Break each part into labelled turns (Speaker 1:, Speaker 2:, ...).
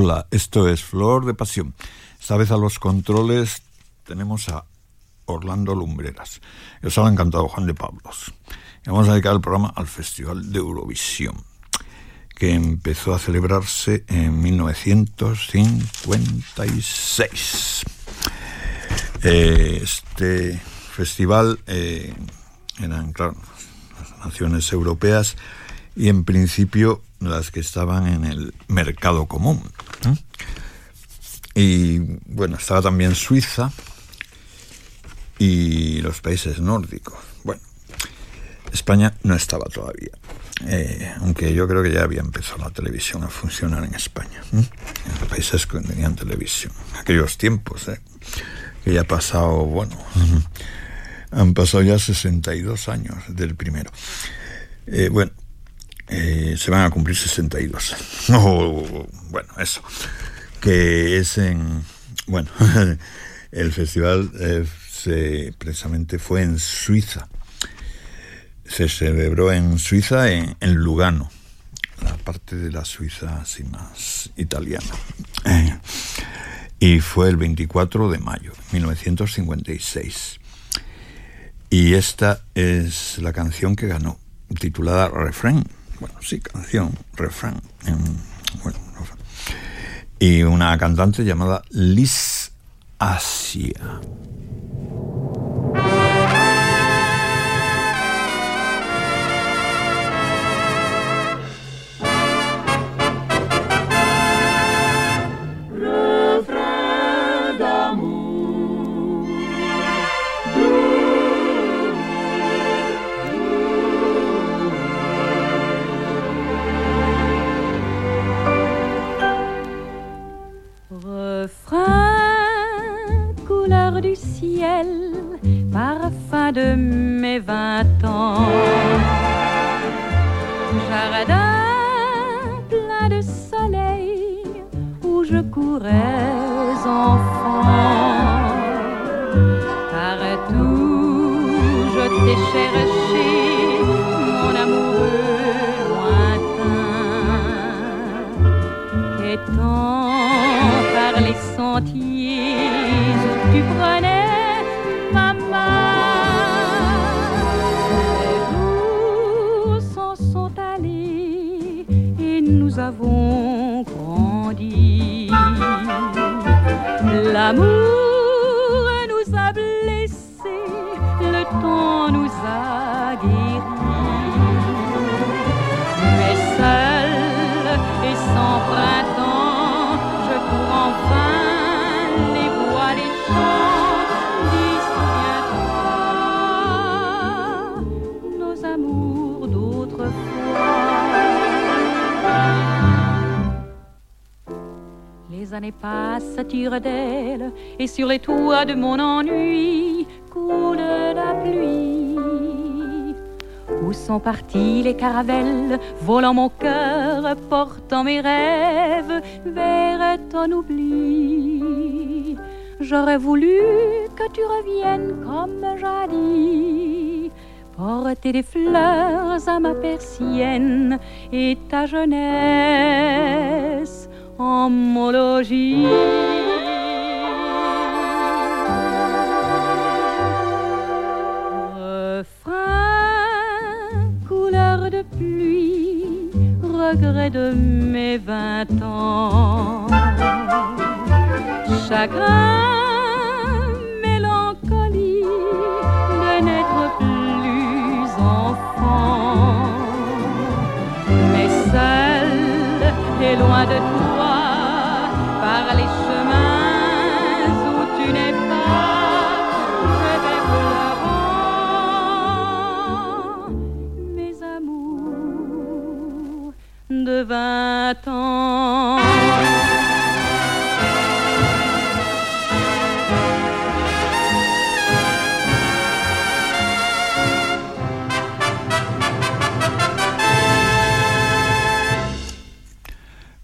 Speaker 1: Hola, esto es Flor de Pasión. Esta vez a los controles tenemos a Orlando Lumbreras. Os ha encantado Juan de Pablos. Vamos a dedicar el programa al Festival de Eurovisión, que empezó a celebrarse en 1956. Eh, este festival eh, eran, claro, las naciones europeas y en principio las que estaban en el mercado común. Y bueno, estaba también Suiza y los países nórdicos. Bueno, España no estaba todavía, eh, aunque yo creo que ya había empezado la televisión a funcionar en España, en los países que tenían televisión, aquellos tiempos, ¿eh? que ya ha pasado, bueno, han pasado ya 62 años del primero. Eh, bueno, eh, se van a cumplir 62. bueno, eso. Que es en. Bueno, el festival eh, se, precisamente fue en Suiza. Se celebró en Suiza, en, Lugano, la parte de la Suiza así más italiana. Eh, y fue el 24 de mayo de 1956. Y esta es la canción que ganó, titulada Refrain bueno, sí, canción, refrán, bueno, y una cantante llamada Liz Asia.
Speaker 2: De mon ennui coule la pluie. Où sont partis les caravelles, volant mon cœur, portant mes rêves vers ton oubli J'aurais voulu que tu reviennes comme jadis, porter des fleurs à ma persienne et ta jeunesse homologie. Refrain, de mes vingt ans. Chagrin,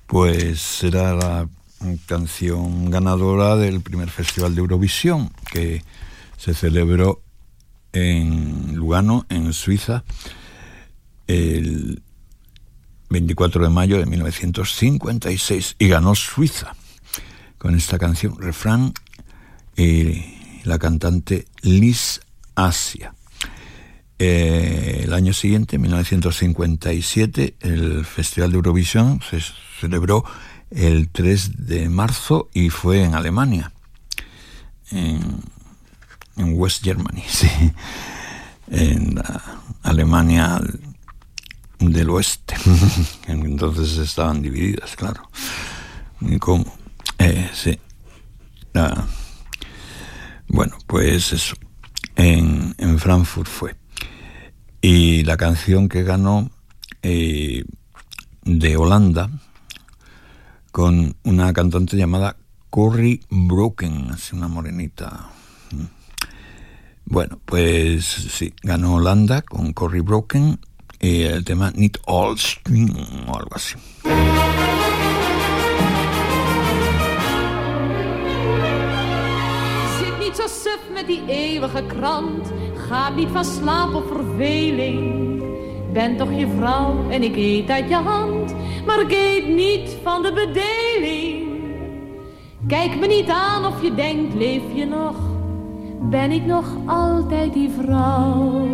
Speaker 1: Pues será la canción ganadora del primer Festival de Eurovisión que se celebró en Lugano, en Suiza, el 24 de mayo de 1956 y ganó Suiza con esta canción, refrán, y la cantante Liz Asia. Eh, el año siguiente, 1957, el Festival de Eurovisión se celebró el 3 de marzo y fue en Alemania, en, West Germany, sí, en Alemania del oeste. Entonces estaban divididas, claro. ¿Y cómo? Eh, sí. Ah, bueno, pues eso. En, en Frankfurt fue. Y la canción que ganó eh, de Holanda con una cantante llamada Corey Broken, así una morenita. Bueno, pues sí, ganó Holanda con Corey Broken y el tema Need All String o.
Speaker 3: Zit niet zo suf met die eeuwige krant Ga niet van slaap of verveling. Ben toch je vrouw en ik eet uit je hand, maar ik eet niet van de bedeling. Kijk me niet aan of je denkt, leef je nog? Ben ik nog altijd die vrouw?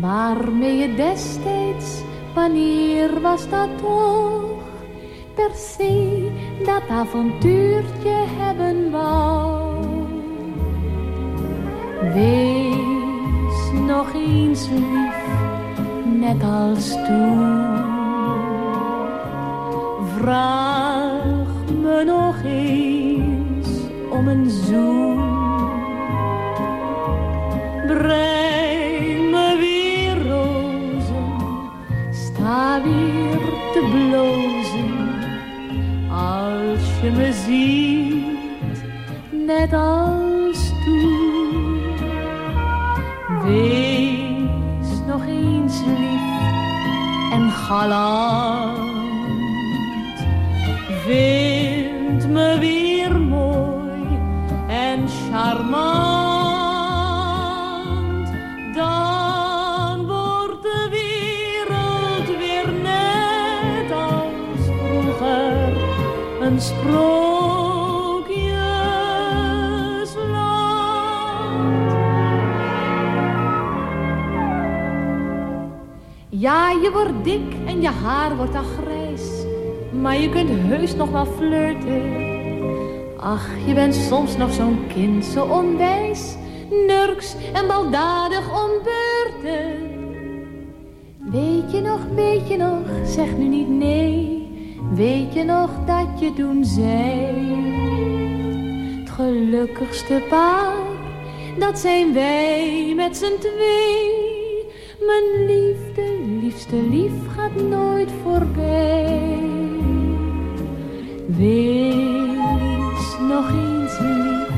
Speaker 3: Waarmee je destijds, wanneer was dat toch? Per se dat avontuurtje hebben wou. Wees nog eens lief, net als toen. Vraag me nog eens om een zoen. Breng je me ziet, net als toen. Wees nog eens lief en galant. Ja, je wordt dik en je haar wordt al grijs. Maar je kunt heus nog wel flirten. Ach, je bent soms nog zo'n kind, zo onwijs. Nurks en baldadig om beurten. Weet je nog, weet je nog, zeg nu niet nee. Weet je nog dat je toen zei. Het gelukkigste paar, dat zijn wij met z'n twee. Mijn liefde, liefste lief gaat nooit voorbij. Wees nog eens lief,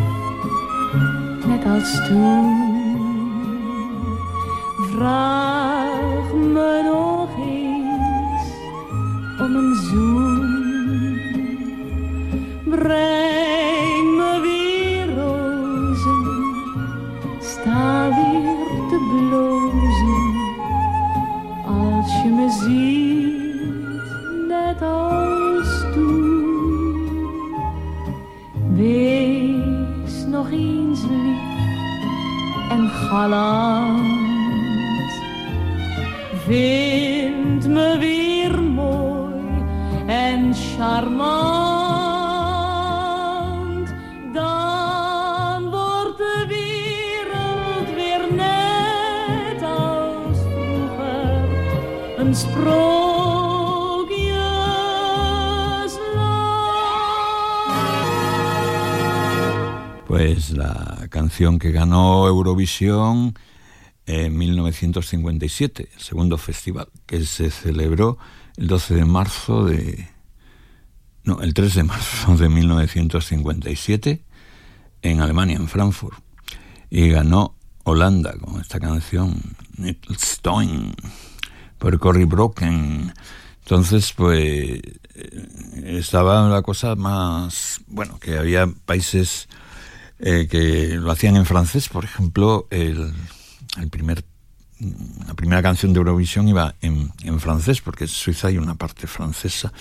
Speaker 3: net als toen. Vraag galant. Vind me weer mooi en charmant. Dan wordt de wereld weer net als vroeger een sprookjesland.
Speaker 1: Pues la canción que ganó Eurovisión en 1957, el segundo festival, que se celebró el 12 de marzo de... No, el 3 de marzo de 1957 en Alemania, en Frankfurt. Y ganó Holanda con esta canción, Nittelstein, por Cory Broken. Entonces, pues, estaba la cosa más... Bueno, que había países eh, que lo hacían en francés, por ejemplo, el, el primer la primera canción de Eurovisión iba en, francés, porque en Suiza hay una parte francesa,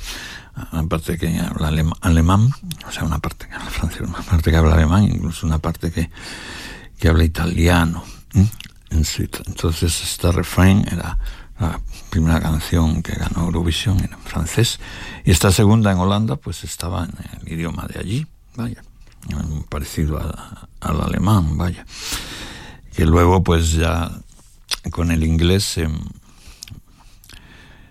Speaker 1: una parte que habla alemán, o sea, una parte que habla francés, una parte que habla alemán, incluso una parte que, que habla italiano en. Entonces, este refrán era la primera canción que ganó Eurovisión en francés, y esta segunda en Holanda, pues estaba en el idioma de allí, vaya, parecido al alemán, vaya que luego pues ya con el inglés se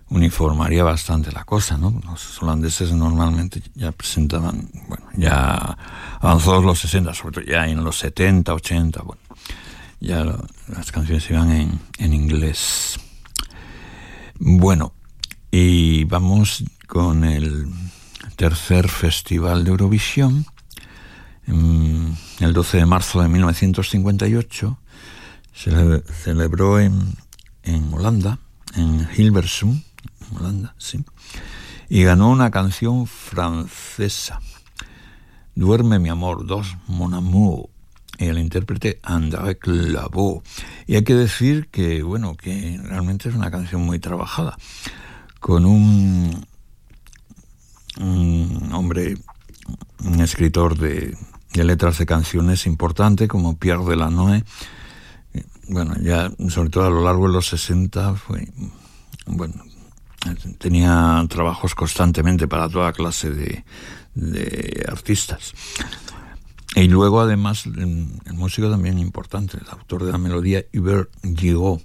Speaker 1: uniformaría bastante la cosa, ¿no? Los holandeses normalmente ya presentaban, bueno, ya avanzados los 60, sobre todo ya en los 70, 80, bueno, ya las canciones iban en, en inglés. Bueno, y vamos con el tercer festival de Eurovisión, el 12 de marzo de 1958, se celebró en, en Holanda, en Hilversum, Holanda, sí, y ganó una canción francesa, Duerme mi amor, dos mon amour, y el intérprete André Clavaux. Y hay que decir que, bueno, que realmente es una canción muy trabajada, con un, un hombre, un escritor de, de letras de canciones importante como Pierre Delanoë, bueno, ya sobre todo a lo largo de los 60 fue, bueno, tenía trabajos constantemente para toda clase de, artistas. Y luego además el, músico también importante, el autor de la melodía Hubert Giraud.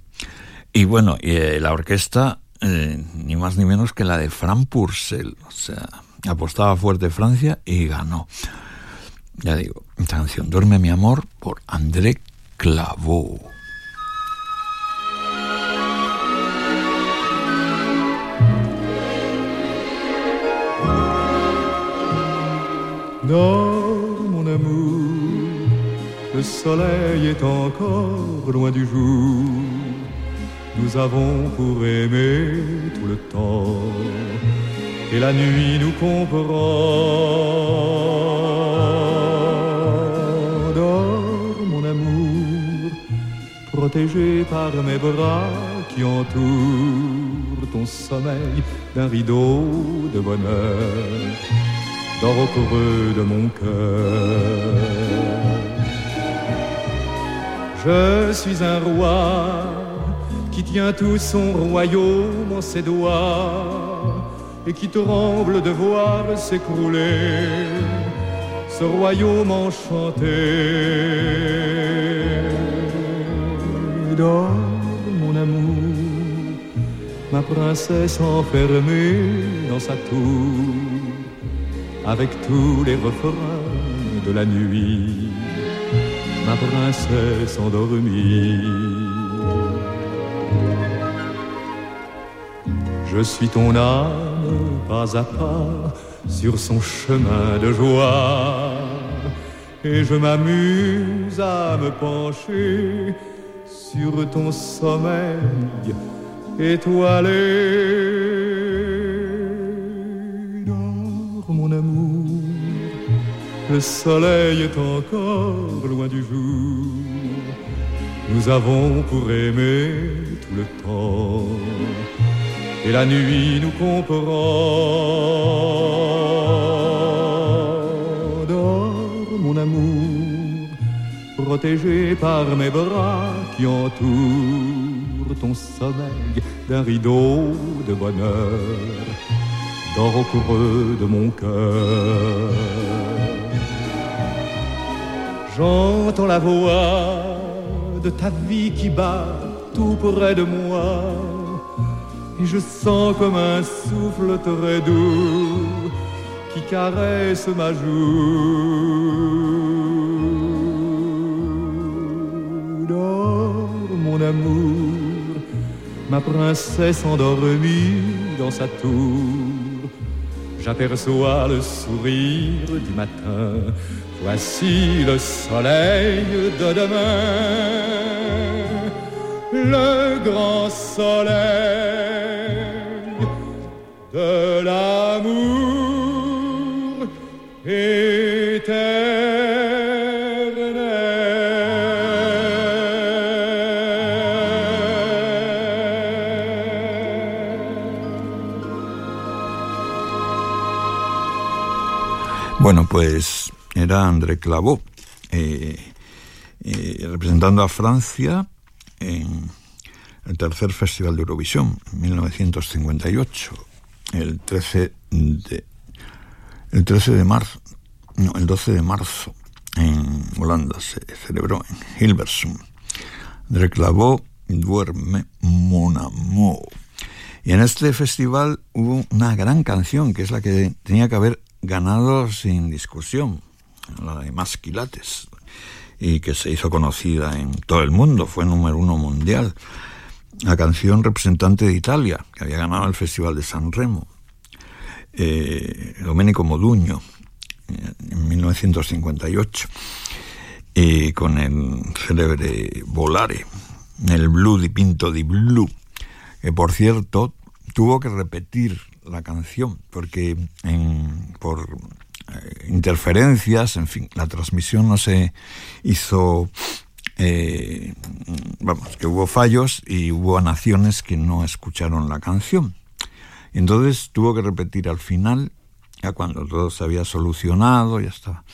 Speaker 1: Y bueno, eh, la orquesta eh, ni más ni menos que la de Fran Purcell, apostaba fuerte Francia y ganó. Ya digo, canción Duerme mi amor por André Clavaux.
Speaker 4: Dors, mon amour, le soleil est encore loin du jour. Nous avons pour aimer tout le temps, et la nuit nous comprend. Protégé par mes bras qui entourent ton sommeil d'un rideau de bonheur dors au creux de mon cœur. Je suis un roi qui tient tout son royaume en ses doigts et qui tremble de voir s'écrouler ce royaume enchanté. Dors, mon amour, ma princesse enfermée dans sa tour avec tous les refrains de la nuit, ma princesse endormie. Je suis ton âme pas à pas sur son chemin de joie et je m'amuse à me pencher sur ton sommeil étoilé. Le soleil est encore loin du jour. Nous avons pour aimer tout le temps. Et la nuit nous comprend. Dors, mon amour, protégé par mes bras qui entourent ton sommeil d'un rideau de bonheur. Dors au creux de mon cœur. J'entends la voix de ta vie qui bat tout près de moi. Et je sens comme un souffle très doux qui caresse ma joue. Ma princesse endormie dans sa tour. J'aperçois le sourire du matin. Voici le soleil de demain, le grand soleil de
Speaker 1: pues era André Clavaux, eh, eh, representando a Francia en el tercer Festival de Eurovisión, 1958, el 13 de, el 13 de marzo, no, el 12 de marzo, en Holanda se celebró en Hilversum. André Clavaux duerme Mon Amour. Y en este festival hubo una gran canción, que es la que tenía que haber ganado sin discusión, la de Masquilates, y que se hizo conocida en todo el mundo, fue número uno mundial. La canción representante de Italia, que había ganado el Festival de San Remo, eh, Domenico Moduño, en 1958, y con el célebre Volare, el Blue di Pinto di Blue, que por cierto tuvo que repetir la canción, porque por eh, interferencias, en fin, la transmisión no se hizo, eh, vamos, que hubo fallos y hubo naciones que no escucharon la canción. Entonces tuvo que repetir al final, ya cuando todo se había solucionado, ya estaba.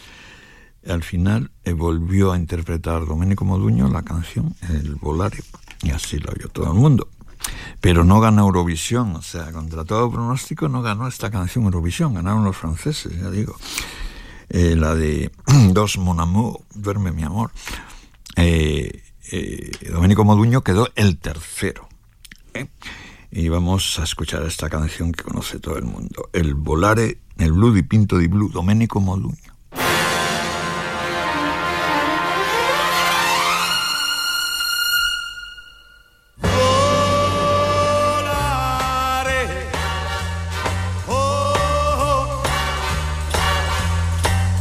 Speaker 1: Al final eh, volvió a interpretar Domenico Moduño la canción, el Volare, y así lo oyó todo el mundo pero no ganó Eurovisión, o sea, contra todo pronóstico no ganó esta canción Eurovisión, ganaron los franceses, ya digo. Eh, la de Dos Mon Amour, Duerme mi amor. Eh, eh, Domenico Moduño quedó el tercero. Y vamos a escuchar esta canción que conoce todo el mundo, el Volare, el Blue di Pinto di Blue, Domenico Moduño.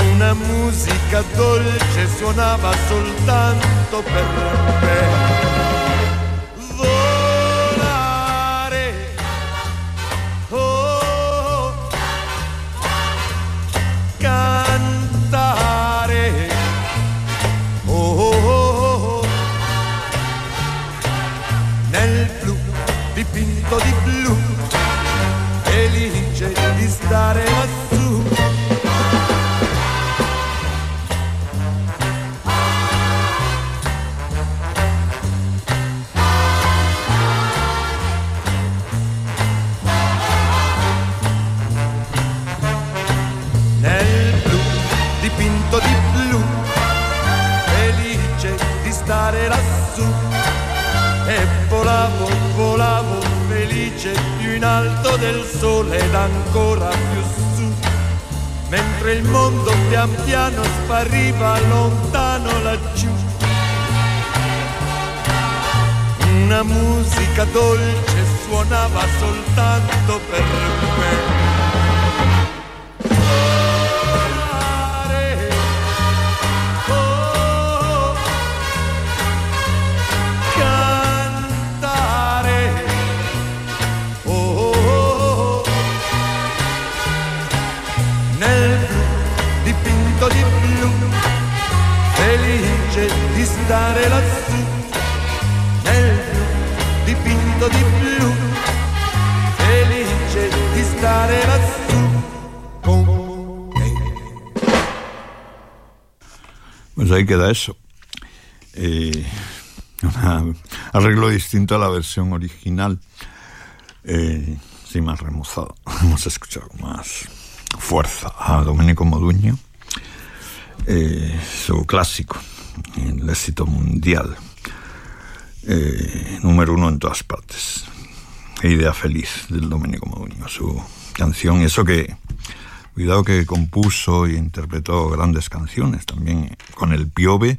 Speaker 5: Una musica dolce suonava soltanto per me lassù e volavo, volavo felice più in alto del sole ed ancora più su, mentre il mondo pian piano spariva lontano laggiù. Una musica dolce suonava soltanto per me
Speaker 1: ahí queda eso. Eh, arreglo distinto a la versión original. Eh, sí, más remozado. Hemos escuchado más fuerza a Domenico Moduño. Eh, su clásico, el éxito mundial. número uno en todas partes. Idea feliz del Domenico Moduño. Su canción, eso que Cuidado que compuso e interpretó grandes canciones también. Con el Piove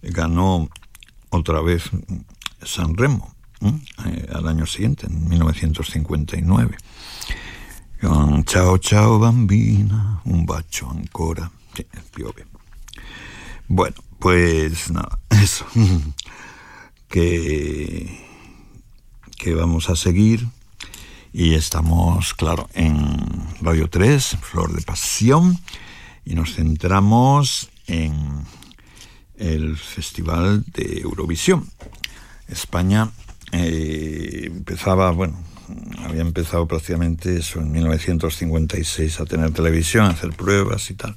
Speaker 1: ganó otra vez San Remo eh, al año siguiente, en 1959. Con Ciao ciao bambina, un bacio ancora. Sí, piove. Bueno, pues nada, eso. Que, que vamos a seguir y estamos, claro, en Radio 3, Flor de Pasión, y nos centramos en el Festival de Eurovisión. España eh, empezaba, bueno, había empezado prácticamente eso en 1956 a tener televisión, a hacer pruebas y tal.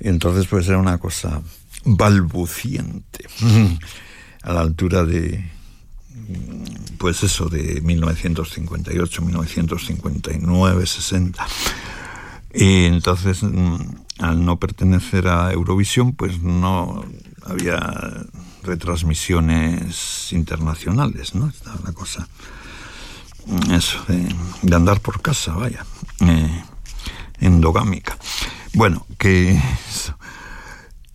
Speaker 1: Entonces pues era una cosa balbuciente, a la altura de, pues eso, de 1958, 1959, 60. Y entonces, mm, al no pertenecer a Eurovisión, pues no había retransmisiones internacionales, ¿no? Estaba la cosa, mm, eso, de, andar por casa, vaya, eh, endogámica. Bueno, que,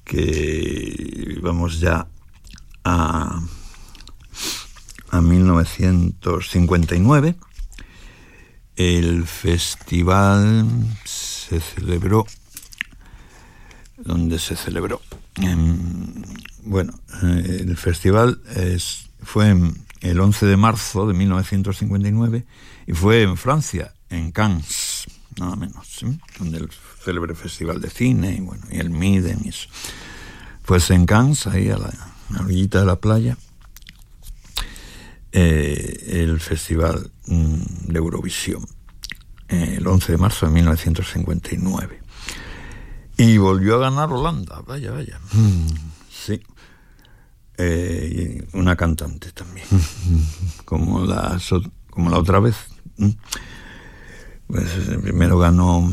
Speaker 1: que vamos ya a, a 1959. El festival se celebró, donde se celebró. bueno, eh, el festival es, fue el 11 de marzo de 1959 y fue en Francia, en Cannes, nada menos, donde el célebre festival de cine y bueno, y el Miden y. Pues en Cannes, ahí a la, orillita de la playa, eh, el festival mm, de Eurovisión el 11 de marzo de 1959. Y volvió a ganar Holanda, vaya, vaya. Sí. Eh, una cantante también, como la, como la otra vez. Pues primero ganó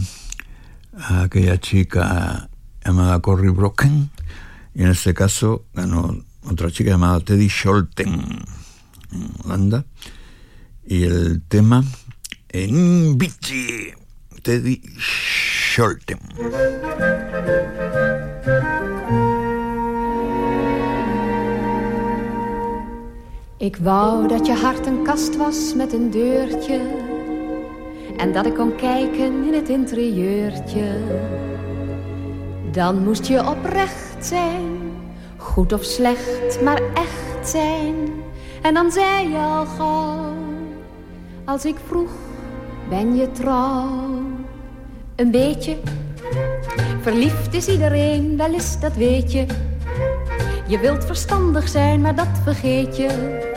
Speaker 1: a aquella chica llamada Corrie Brocken y en este caso ganó otra chica llamada Teddy Scholten en Holanda y el tema en Bici, Teddy Scholten.
Speaker 6: Ik wou dat je hart een kast was met een deurtje En dat ik kon kijken in het interieurtje Dan moest je oprecht zijn Goed of slecht, maar echt zijn En dan zei je al gauw Als ik vroeg ben je trouw? Een beetje. Verliefd is iedereen, wel eens, dat weet je. Je wilt verstandig zijn, maar dat vergeet je.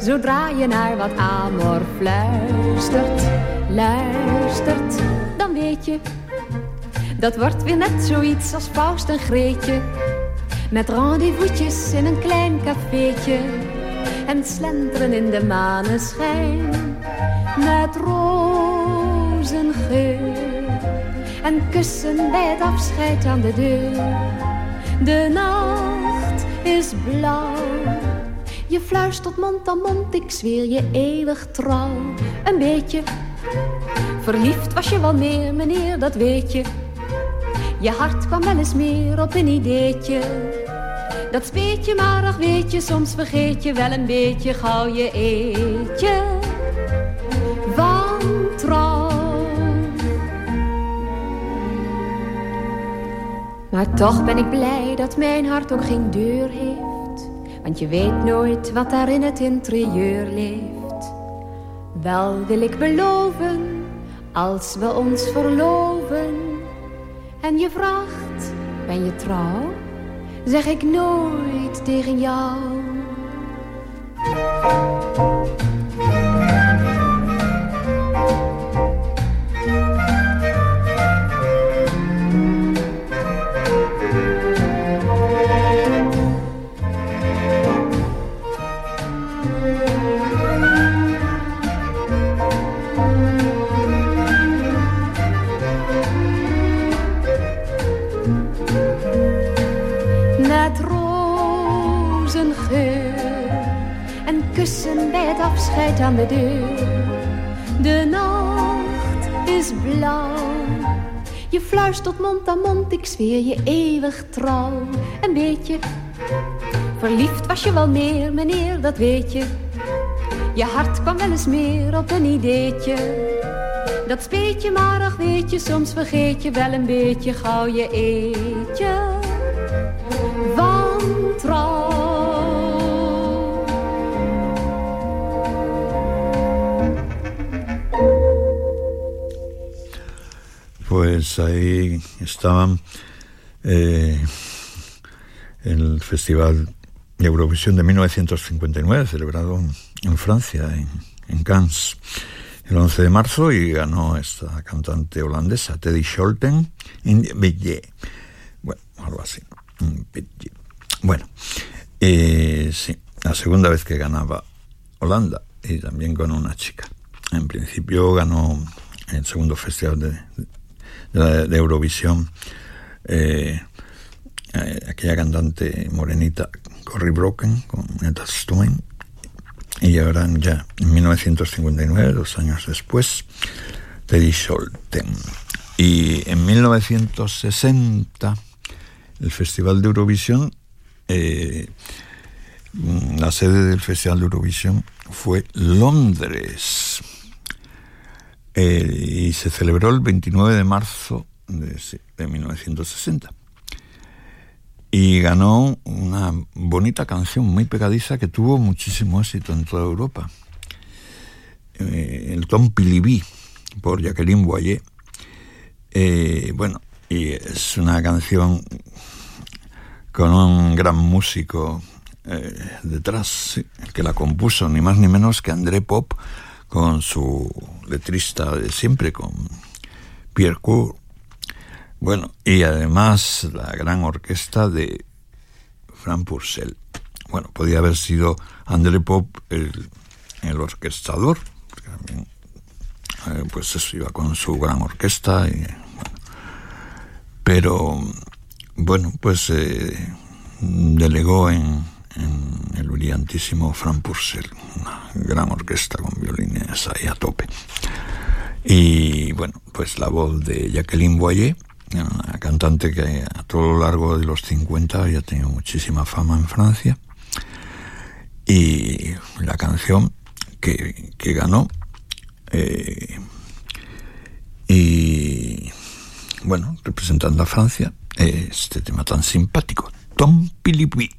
Speaker 6: Zodra je naar wat amor fluistert, luistert, dan weet je. Dat wordt weer net zoiets als Faust en Greetje. Met rendezvous'tjes in een klein cafeetje. En slenteren in de maneschijn. Met rozengeur. En kussen bij het afscheid aan de deur. De nacht is blauw. Je fluistert mond aan mond, ik zweer je eeuwig trouw. Een beetje verliefd was je wel meer, meneer, dat weet je. Je hart kwam wel eens meer op een ideetje. Dat speet je maar, ach weet je, soms vergeet je wel een beetje gauw je eetje. Van trouw. Maar toch ben ik blij dat mijn hart ook geen deur heeft. Want je weet nooit wat daar in het interieur leeft. Wel wil ik beloven, als we ons verloven. En je vraagt, ben je trouw? Zeg ik nooit tegen jou. Afscheid aan de deur. De nacht is blauw. Je fluistert mond aan mond, ik zweer je eeuwig trouw. Een beetje verliefd was je wel meer, meneer, dat weet je. Je hart kwam wel eens meer op een ideetje. Dat speet je maar, ach weet je, soms vergeet je wel een beetje gauw je eetje.
Speaker 1: Pues ahí estaban eh, el Festival de Eurovisión de 1959, celebrado en Francia, en, en Cannes, el 11 de marzo, y ganó esta cantante holandesa, Teddy Scholten, en Belle. Bueno, algo así. Bueno, eh, sí, la segunda vez que ganaba Holanda, y también con una chica. En principio ganó el segundo festival de, de, de Eurovisión. Eh, eh, aquella cantante morenita Cory Broken con Netta Stone y ahora ya en 1959, dos años después, Teddy Scholten. Y en 1960, el Festival de Eurovisión, eh, la sede del Festival de Eurovisión fue Londres eh, y se celebró el 29 de marzo de, de 1960 y ganó una bonita canción muy pegadiza que tuvo muchísimo éxito en toda Europa. Eh, el Tom Pilibí, por Jacqueline Boyer. Eh, bueno, y es una canción con un gran músico detrás, que la compuso, ni más ni menos que André Pop, con su letrista de siempre, con Pierre Cour. Bueno, y además la gran orquesta de Frank Purcell. Bueno, podía haber sido André Pop el, el orquestador, eh, pues eso iba con su gran orquesta. Y, bueno. Pero, bueno, pues eh, delegó en, en, el brillantísimo Frank Purcell, una gran orquesta con violines ahí a tope. Y bueno, pues la voz de Jacqueline Boyer una cantante que a todo lo largo de los 50 ya ha tenido muchísima fama en Francia. Y la canción que, que ganó. Eh, y bueno, representando a Francia, este tema tan simpático, Tom Pilipui.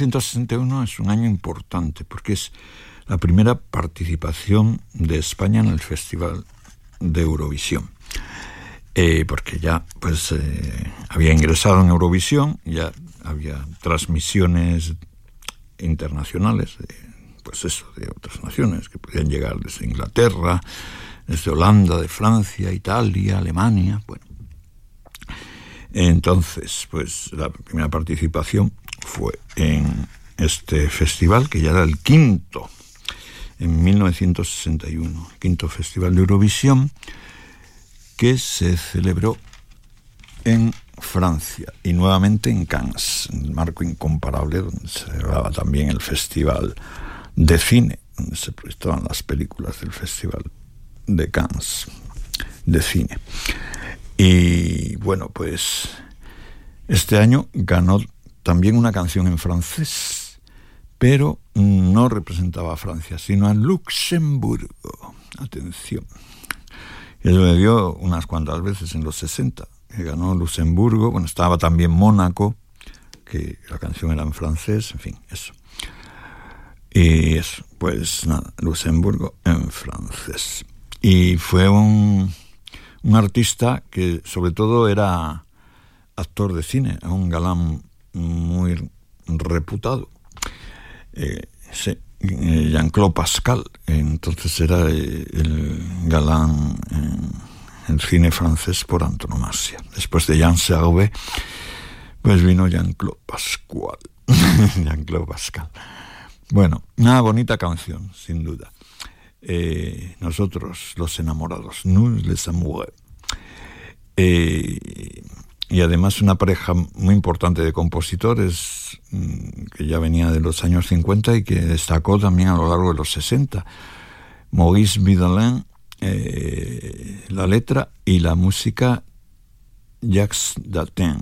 Speaker 1: 1961 es un año importante porque es la primera participación de España en el Festival de Eurovisión. Eh, porque ya pues eh, había ingresado en Eurovisión, ya había transmisiones internacionales, de, pues eso, de otras naciones que podían llegar desde Inglaterra, desde Holanda, de Francia, Italia, Alemania, bueno. Entonces, pues la primera participación fue en este festival, que ya era el quinto, en 1961, el quinto festival de Eurovisión, que se celebró en Francia y nuevamente en Cannes, en el marco incomparable donde se celebraba también el festival de cine, donde se proyectaban las películas del festival de Cannes de cine. Y bueno, pues este año ganó también una canción en francés, pero no representaba a Francia, sino a Luxemburgo. Atención. Eso me dio unas cuantas veces en los 60, que ganó Luxemburgo, bueno, estaba también Mónaco, que la canción era en francés, en fin, eso. Y eso, pues nada, Luxemburgo en francés. Y fue un, un artista que sobre todo era actor de cine, un galán muy reputado. Eh, eh, Jean-Claude Pascal, entonces era eh, el galán en el cine francés por antonomasia. Después de Jean Servet, pues vino Jean-Claude Pascual. Jean-Claude Pascal. Bueno, una bonita canción, sin duda. Eh, nosotros, los enamorados, nous les amoureux. Eh, y además una pareja muy importante de compositores mm, que ya venía de los años 50 y que destacó también a lo largo de los 60. Maurice Vidalin, eh, la letra y la música Jacques Datin.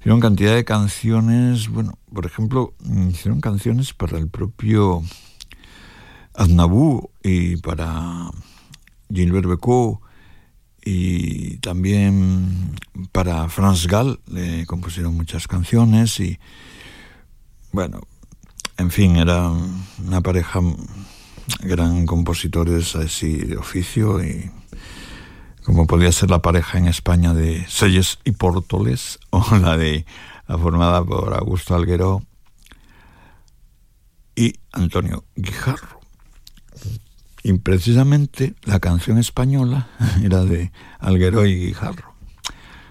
Speaker 1: Hicieron cantidad de canciones, bueno, por ejemplo, hicieron canciones para el propio Aznavour y para Gilbert Becot y también para Franz Gall le compusieron muchas canciones y bueno, en fin, era una pareja, eran compositores así de oficio y como podía ser la pareja en España de Selles y Portoles o la de la formada por Augusto Alguero y Antonio Guijarro. Y precisamente la canción española era de Alguero y Guijarro.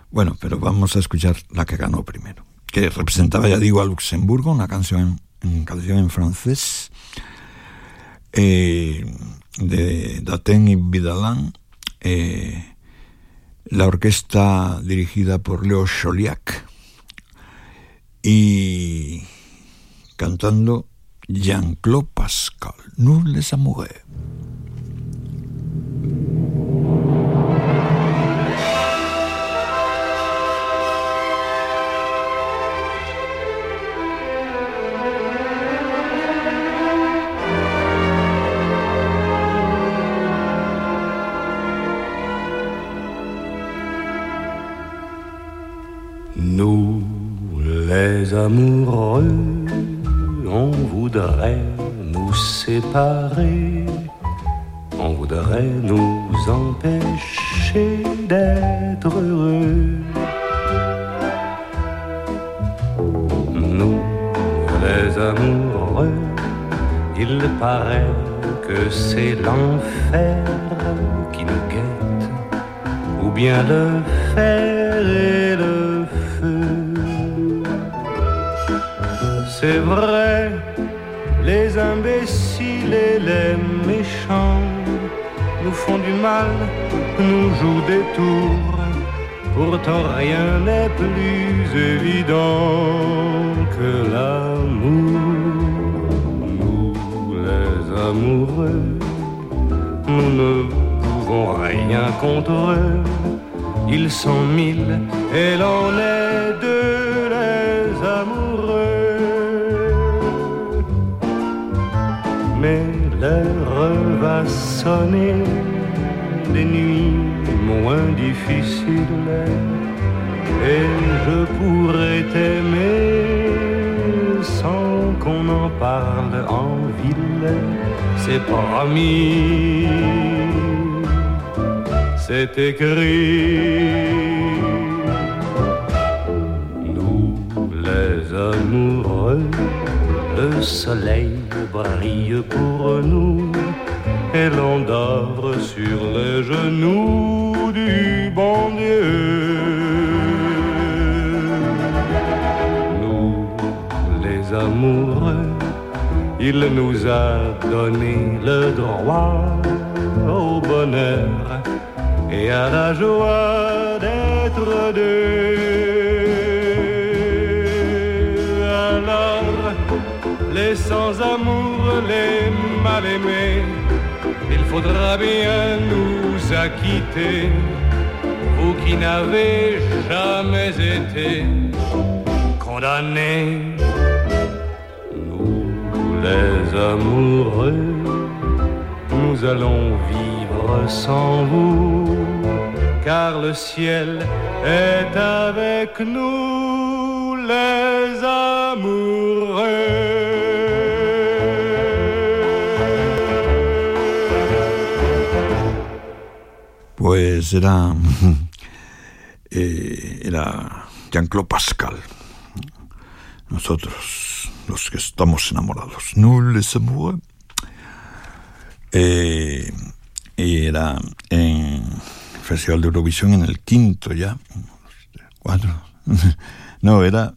Speaker 1: Bueno, pero vamos a escuchar la que ganó primero, que representaba, ya digo, a Luxemburgo, una canción, canción en francés eh, de Daten y Vidalán, eh, la orquesta dirigida por Leo Choliac y cantando Jean-Claude Pascal, Nous les amoureux.
Speaker 7: Amoureux, on voudrait nous séparer, on voudrait nous empêcher d'être heureux. Nous, les amoureux, il paraît que c'est l'enfer qui nous guette, ou bien le fer C'est vrai, les imbéciles et les méchants nous font du mal, nous jouent des tours. Pourtant rien n'est plus évident que l'amour. Nous, les amoureux, nous ne pouvons rien contre eux. Ils sont mille et l'on est va sonner des nuits moins difficiles et je pourrais t'aimer sans qu'on en parle en ville. C'est promis, c'est écrit. Nous, les amoureux, le soleil brille pour nous et l'on dort sur les genoux du bon Dieu. Nous, les amoureux, il nous a donné le droit au bonheur et à la joie d'être deux. Alors, les sans-amour, les mal-aimés, il faudra bien nous acquitter, vous qui n'avez jamais été condamnés. Nous, les amoureux, nous allons vivre sans vous, car le ciel est avec nous, les amoureux.
Speaker 1: Era, eh, era Jean-Claude Pascal. Nosotros, los que estamos enamorados. Nous les amoureux. Eh, era en Festival de Eurovisión en el quinto ya. Cuatro. No, era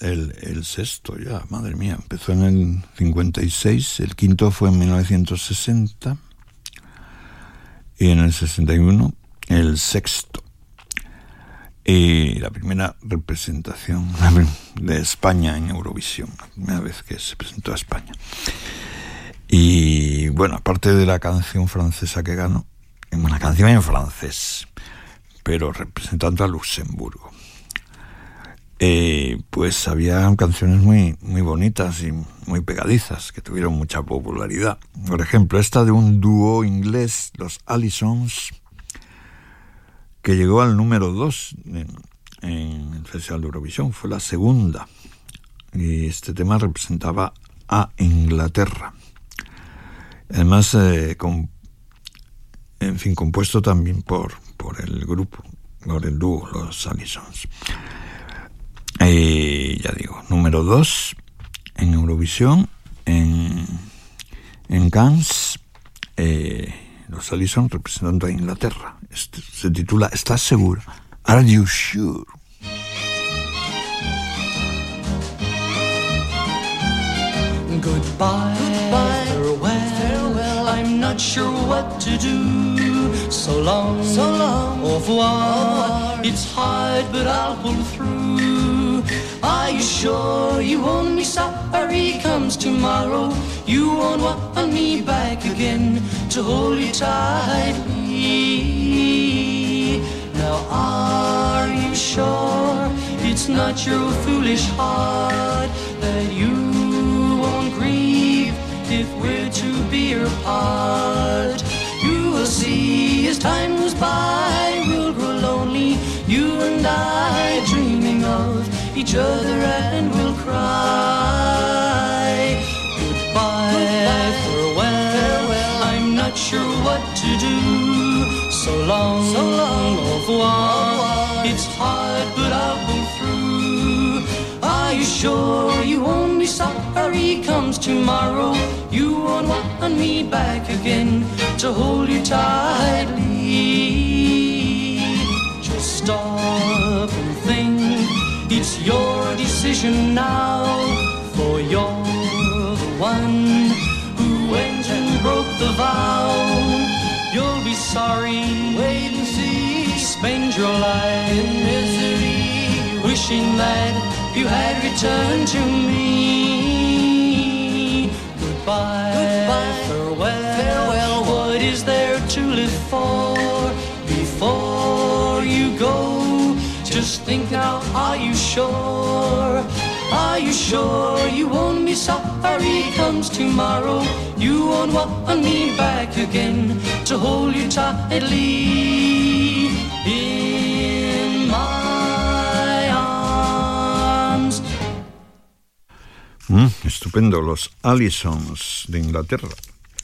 Speaker 1: el, el, sexto ya, madre mía. Empezó en el 56, el quinto fue en 1960 y en el 61 el sexto. Y la primera representación de España en Eurovisión, la primera vez que se presentó a España. Y bueno, aparte de la canción francesa que ganó, una canción en francés, pero representando a Luxemburgo. Eh, pues había canciones muy, muy bonitas y muy pegadizas que tuvieron mucha popularidad. Por ejemplo, esta de un dúo inglés, los Allisons, que llegó al número 2 en, el Festival de Eurovisión, fue la segunda. Y este tema representaba a Inglaterra. Además, eh, en fin, compuesto también por, por el grupo, por el dúo, los Allisons. Eh, ya digo, número 2 en Eurovisión, en, en Cannes, eh, los Allison representando a Inglaterra. Este, se titula ¿Estás seguro? Are you sure?
Speaker 8: Goodbye, Goodbye farewell. farewell. I'm not sure what to do. So long, so long. Au revoir. It's hard, but I'll pull through. Are you sure you won't be sorry comes tomorrow? You won't want me back again to hold you tightly. Now are you sure it's not your foolish heart that you won't grieve if we're to be apart? You will see as time goes by, we'll grow lonely, you and I dreaming of each other and we'll cry. Goodbye, Goodbye farewell. farewell. I'm not sure what to do. So long, so long, au revoir. It's hard, but I'll pull through. Are you sure you won't be sorry comes tomorrow? You won't want me back again to hold you tightly. Just stop and think. It's your decision now, for you're the one who went and broke the vow. You'll be sorry, wait and see. Spend your life in misery, wishing that you had returned to me. Goodbye, Goodbye farewell, farewell. What is there to live for think now, are you sure Are you sure you won't be sorry comes tomorrow? You won't want me back again to hold you tightly in my arms.
Speaker 1: Mm, estupendo, los Allisons de Inglaterra.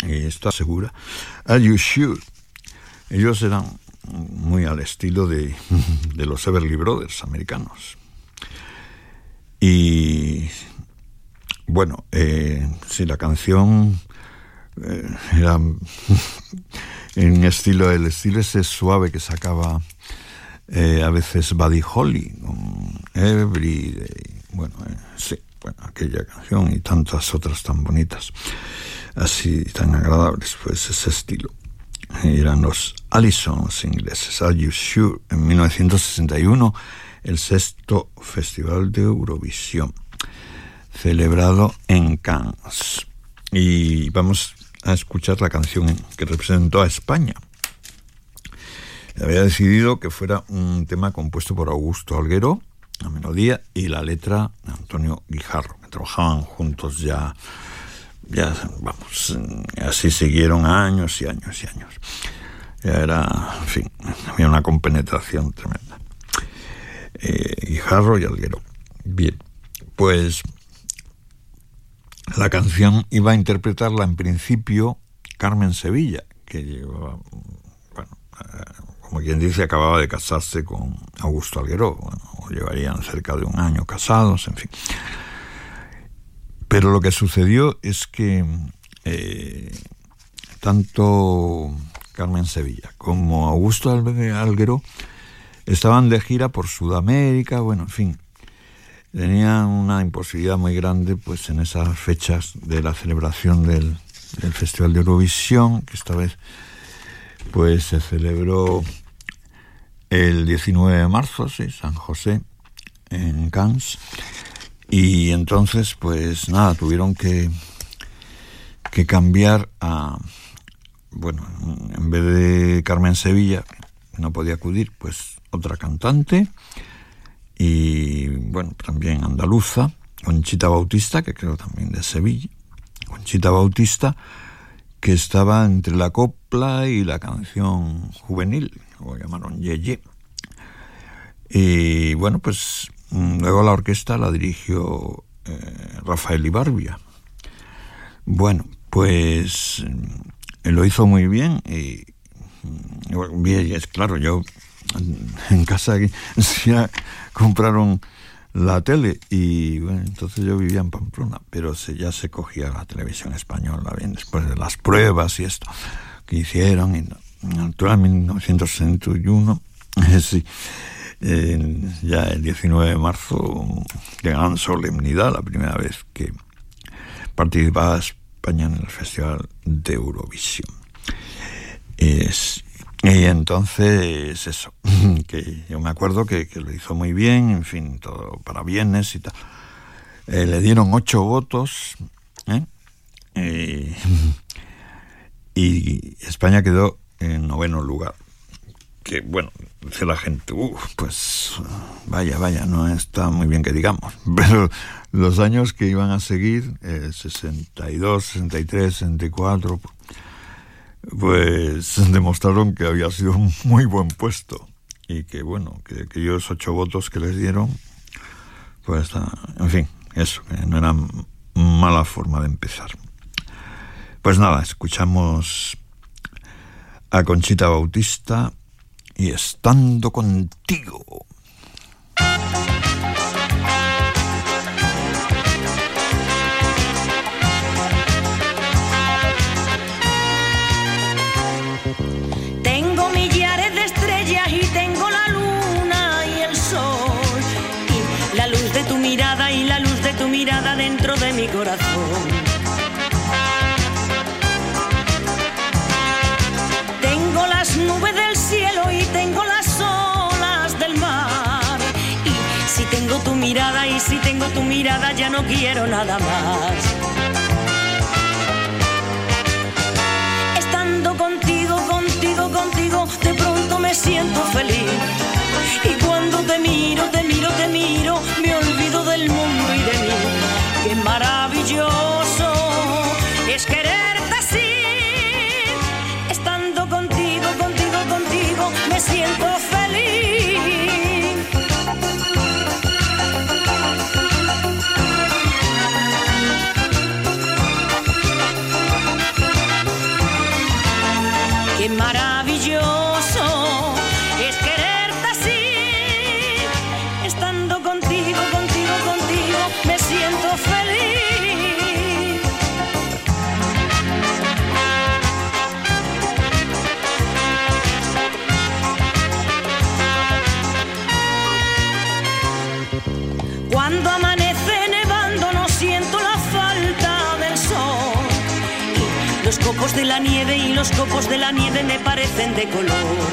Speaker 1: Está segura. Are you sure? Ellos eran muy al estilo de, de los Everly Brothers americanos. Y bueno, eh, si la canción eh, era en estilo, el estilo ese suave que sacaba eh, a veces Buddy Holly, Every, bueno, eh, sí, bueno, aquella canción y tantas otras tan bonitas, así tan agradables, pues ese estilo. Eran los Allisons ingleses, Are You Sure, en 1961 el sexto Festival de Eurovisión, celebrado en Cannes. Y vamos a escuchar la canción que representó a España. Había decidido que fuera un tema compuesto por Augusto Alguero, la melodía y la letra de Antonio Guijarro, que trabajaban juntos ya, ya vamos, así siguieron años y años y años. Ya era, en fin, había una compenetración tremenda eh, Guijarro y Alguero. Bien, pues la canción iba a interpretarla en principio Carmen Sevilla, que llevaba, bueno, eh, como quien dice, acababa de casarse con Augusto Alguero, bueno, llevarían cerca de un año casados, en fin. Pero lo que sucedió es que eh, tanto Carmen Sevilla como Augusto Alguero Estaban de gira por Sudamérica, bueno, en fin. Tenían una imposibilidad muy grande pues en esas fechas de la celebración del, del Festival de Eurovisión, que esta vez pues se celebró el 19 de marzo, sí, San José, en Cannes. Y entonces, pues nada, tuvieron que, que cambiar a, bueno, en vez de Carmen Sevilla, no podía acudir, pues otra cantante, y bueno, también andaluza, Conchita Bautista, que creo también de Sevilla, Conchita Bautista, que estaba entre la copla y la canción juvenil, lo llamaron Ye. Y bueno, pues luego la orquesta la dirigió eh, Rafael Ibarbia. Bueno, pues mm, lo hizo muy bien y, mm, es claro, yo en casa ya compraron la tele y bueno, entonces yo vivía en Pamplona, pero se, ya se cogía la televisión española bien después de las pruebas y esto que hicieron y en 1961 sí, ya el 19 de marzo de gran solemnidad la primera vez que participaba España en el Festival de Eurovisión y entonces, eso, que yo me acuerdo que, lo hizo muy bien, en fin, todo para bienes y tal. Eh, le dieron ocho votos ¿eh? y España quedó en noveno lugar. Que bueno, dice la gente, pues vaya, vaya, no está muy bien que digamos. Pero los años que iban a seguir, 62, 63, 64 pues demostraron que había sido un muy buen puesto y que bueno, que aquellos ocho votos que les dieron, pues en fin, eso, que no era mala forma de empezar. Pues nada, escuchamos a Conchita Bautista y estando contigo.
Speaker 9: tu mirada ya no quiero nada más. Estando contigo, contigo, contigo, de pronto me siento feliz. Y cuando te miro, te miro, te miro, me olvido del mundo y de mí. Qué maravilloso es quererte así. Estando contigo, contigo, contigo, me siento feliz copos de la nieve y los copos de la nieve me parecen de color.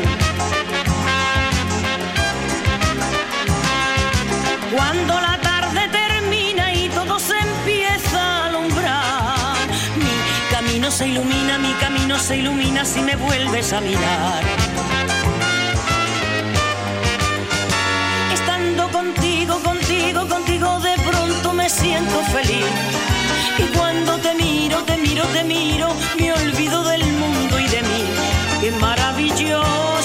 Speaker 9: Cuando la tarde termina y todo se empieza a alumbrar, mi camino se ilumina, mi camino se ilumina si me vuelves a mirar. Estando contigo, contigo, contigo, de pronto me siento feliz. Te miro, te miro, te miro, me olvido del mundo y de mí. Qué maravilloso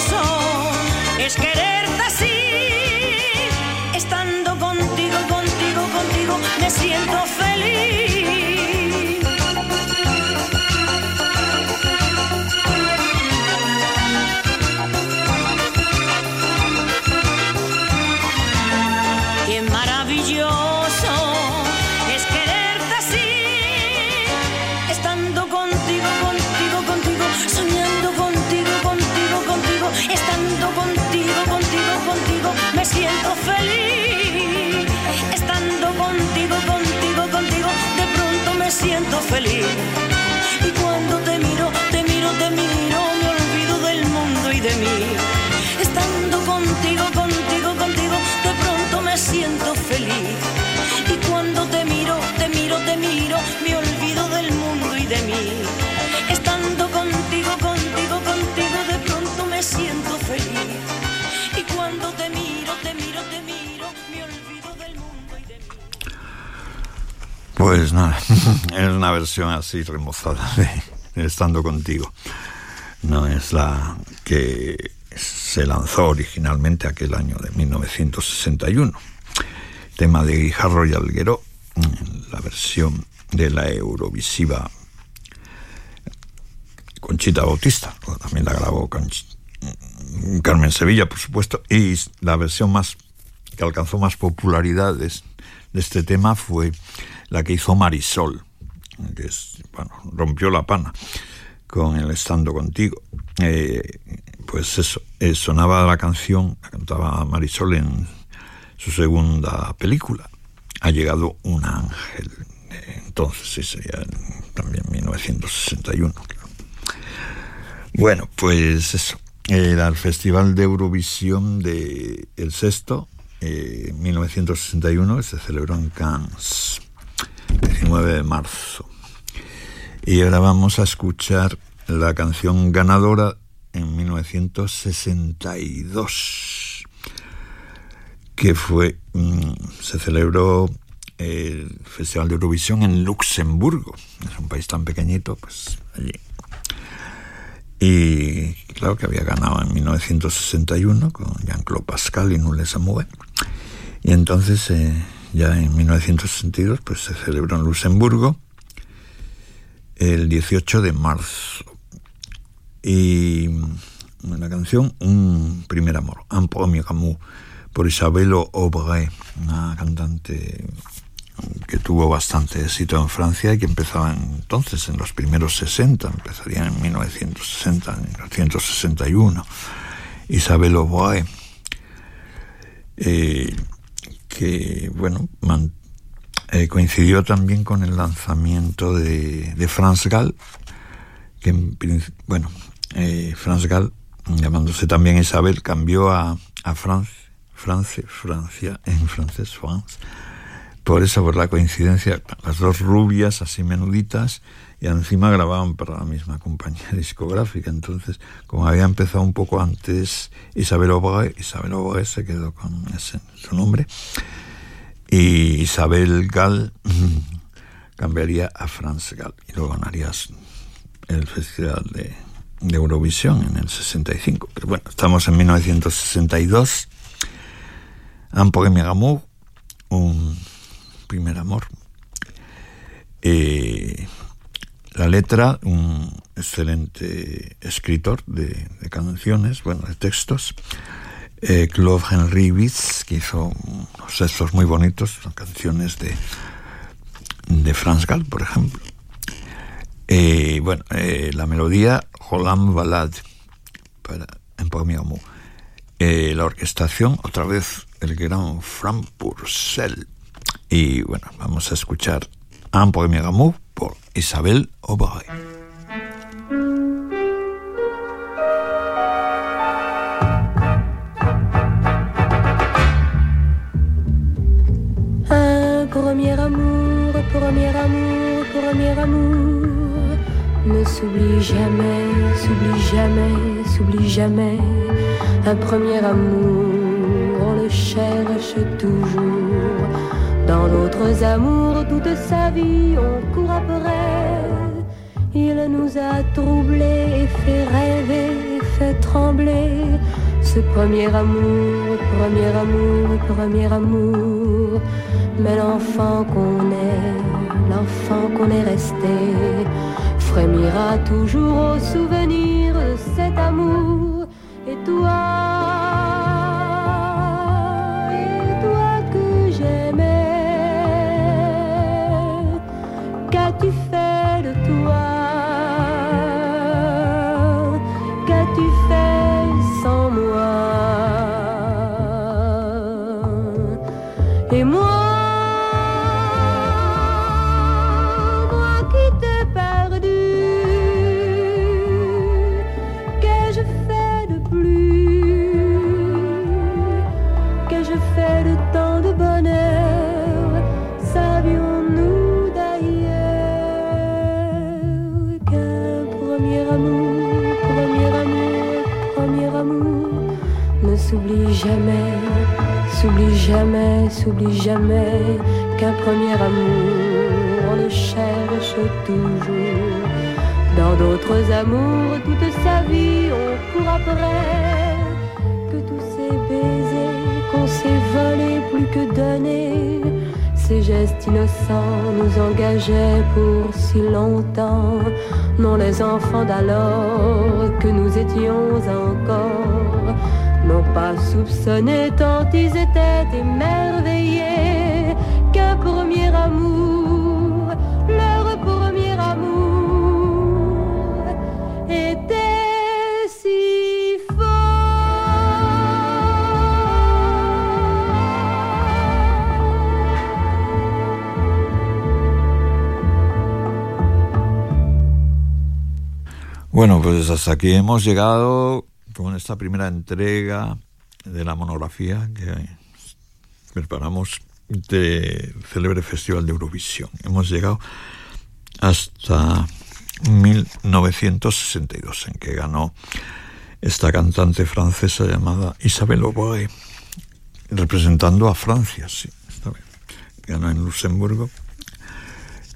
Speaker 1: Pues nada, es una versión así remozada de, Estando contigo. No es la que se lanzó originalmente aquel año de 1961. Tema de Guijarro y Alguero, la versión de la Eurovisiva Conchita Bautista, también la grabó Carmen Sevilla, por supuesto, y la versión más que alcanzó más popularidad de, es- de este tema fue la que hizo Marisol, que es, bueno, rompió la pana con el Estando Contigo. Eh, pues eso, eh, sonaba la canción, la cantaba Marisol en su segunda película. Ha llegado un ángel. Eh, entonces, sí, sería también 1961. claro. Bueno, pues eso. Era el Festival de Eurovisión de El Sexto, eh, 1961, que se celebró en Cannes, 19 de marzo. Y ahora vamos a escuchar la canción ganadora en 1962, que fue, mm, se celebró el Festival de Eurovisión en Luxemburgo, es un país tan pequeñito, pues allí. Y claro que había ganado en 1961 con Jean-Claude Pascal y Nules Amour. Y entonces, eh, ya en 1962, pues se celebró en Luxemburgo el 18 de marzo. Y mm, la canción Un primer amor, Un premier amour, por Isabelle Aubray, una cantante que tuvo bastante éxito en Francia y que empezaba entonces en los primeros 60, empezaría en 1960, en 1961. Isabelle Aubray, eh, que bueno, eh, coincidió también con el lanzamiento de, de France Gall, que bueno, eh, France Gall, llamándose también Isabel, cambió a, a France, France, Francia, en francés, France, por eso, por la coincidencia, las dos rubias, así menuditas, y encima grababan para la misma compañía discográfica. Entonces, como había empezado un poco antes Isabel Aubray, Isabel Aubray se quedó con ese, su nombre, y Isabel Gall cambiaría a France Gall, y luego ganaría el Festival de, Eurovisión en el 65. Pero bueno, estamos en 1962. Un poème amour, un primer amor. Eh, la letra, un excelente escritor de, canciones, bueno, de textos, eh, Claude Henry Witz, que hizo unos textos muy bonitos, canciones de, de Franz Gall, por ejemplo. Eh, bueno, eh, la melodía Roland Ballade para en. Eh, la orquestación, otra vez el gran Frank Purcell. Y bueno, vamos a escuchar Un por Isabel Aubray.
Speaker 3: Un premier amour, premier amour, premier amour ne s'oublie jamais, s'oublie jamais, s'oublie jamais. Un premier amour, on le cherche toujours. Dans d'autres amours, toute sa vie, on court après. Il nous a troublés et fait rêver, fait trembler. Ce premier amour, premier amour, premier amour. Mais l'enfant qu'on est, l'enfant qu'on est resté, frémira toujours au souvenir de cet amour. Et toi, jamais, s'oublie jamais, s'oublie jamais qu'un premier amour, on le cherche toujours. Dans d'autres amours, toute sa vie, on court après. Que tous ces baisers qu'on s'est volés plus que donnés, ces gestes innocents nous engageaient pour si longtemps. Non, les enfants d'alors que nous étions encore pas soupçonné tant ils étaient émerveillés qu'un premier amour, leur premier amour, était si
Speaker 1: Bueno, pues hasta aquí hemos llegado con esta primera entrega de la monografía que preparamos del célebre Festival de Eurovisión. Hemos llegado hasta 1962, en que ganó esta cantante francesa llamada Isabelle Aubray, representando a Francia, sí, está bien. Ganó en Luxemburgo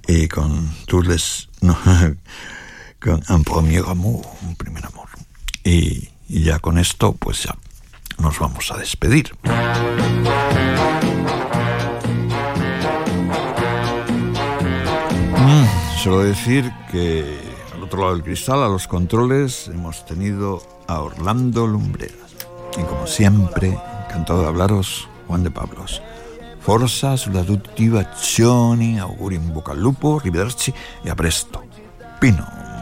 Speaker 1: y con Tourles, no, con un premier amour, un primer amor. Y, y ya con esto, pues ya nos vamos a despedir. Mm, solo decir que al otro lado del cristal, a los controles, hemos tenido a Orlando Lumbreras. Y como siempre, encantado de hablaros, Juan de Pablos. Forza sulla tutti auguri in al lupo, arrivederci e presto. Pino.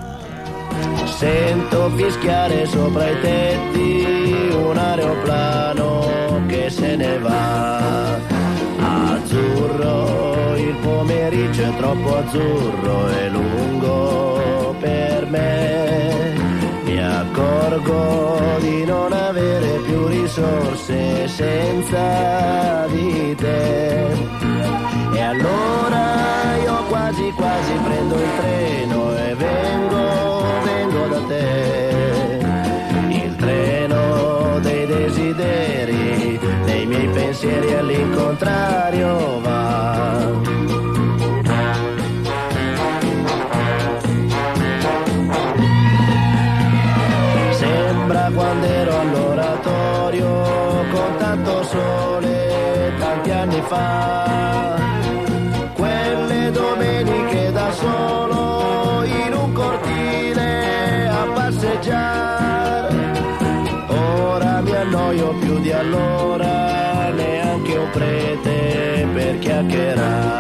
Speaker 10: Sento fischiare sopra i tetti un aeroplano che se ne va. Azzurro, il pomeriggio è troppo azzurro e lungo per me. Mi accorgo di non avere più risorse senza di te. E allora io quasi quasi prendo il treno e miei pensieri all'incontrario esperar.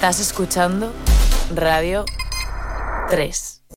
Speaker 11: Estás escuchando Radio 3.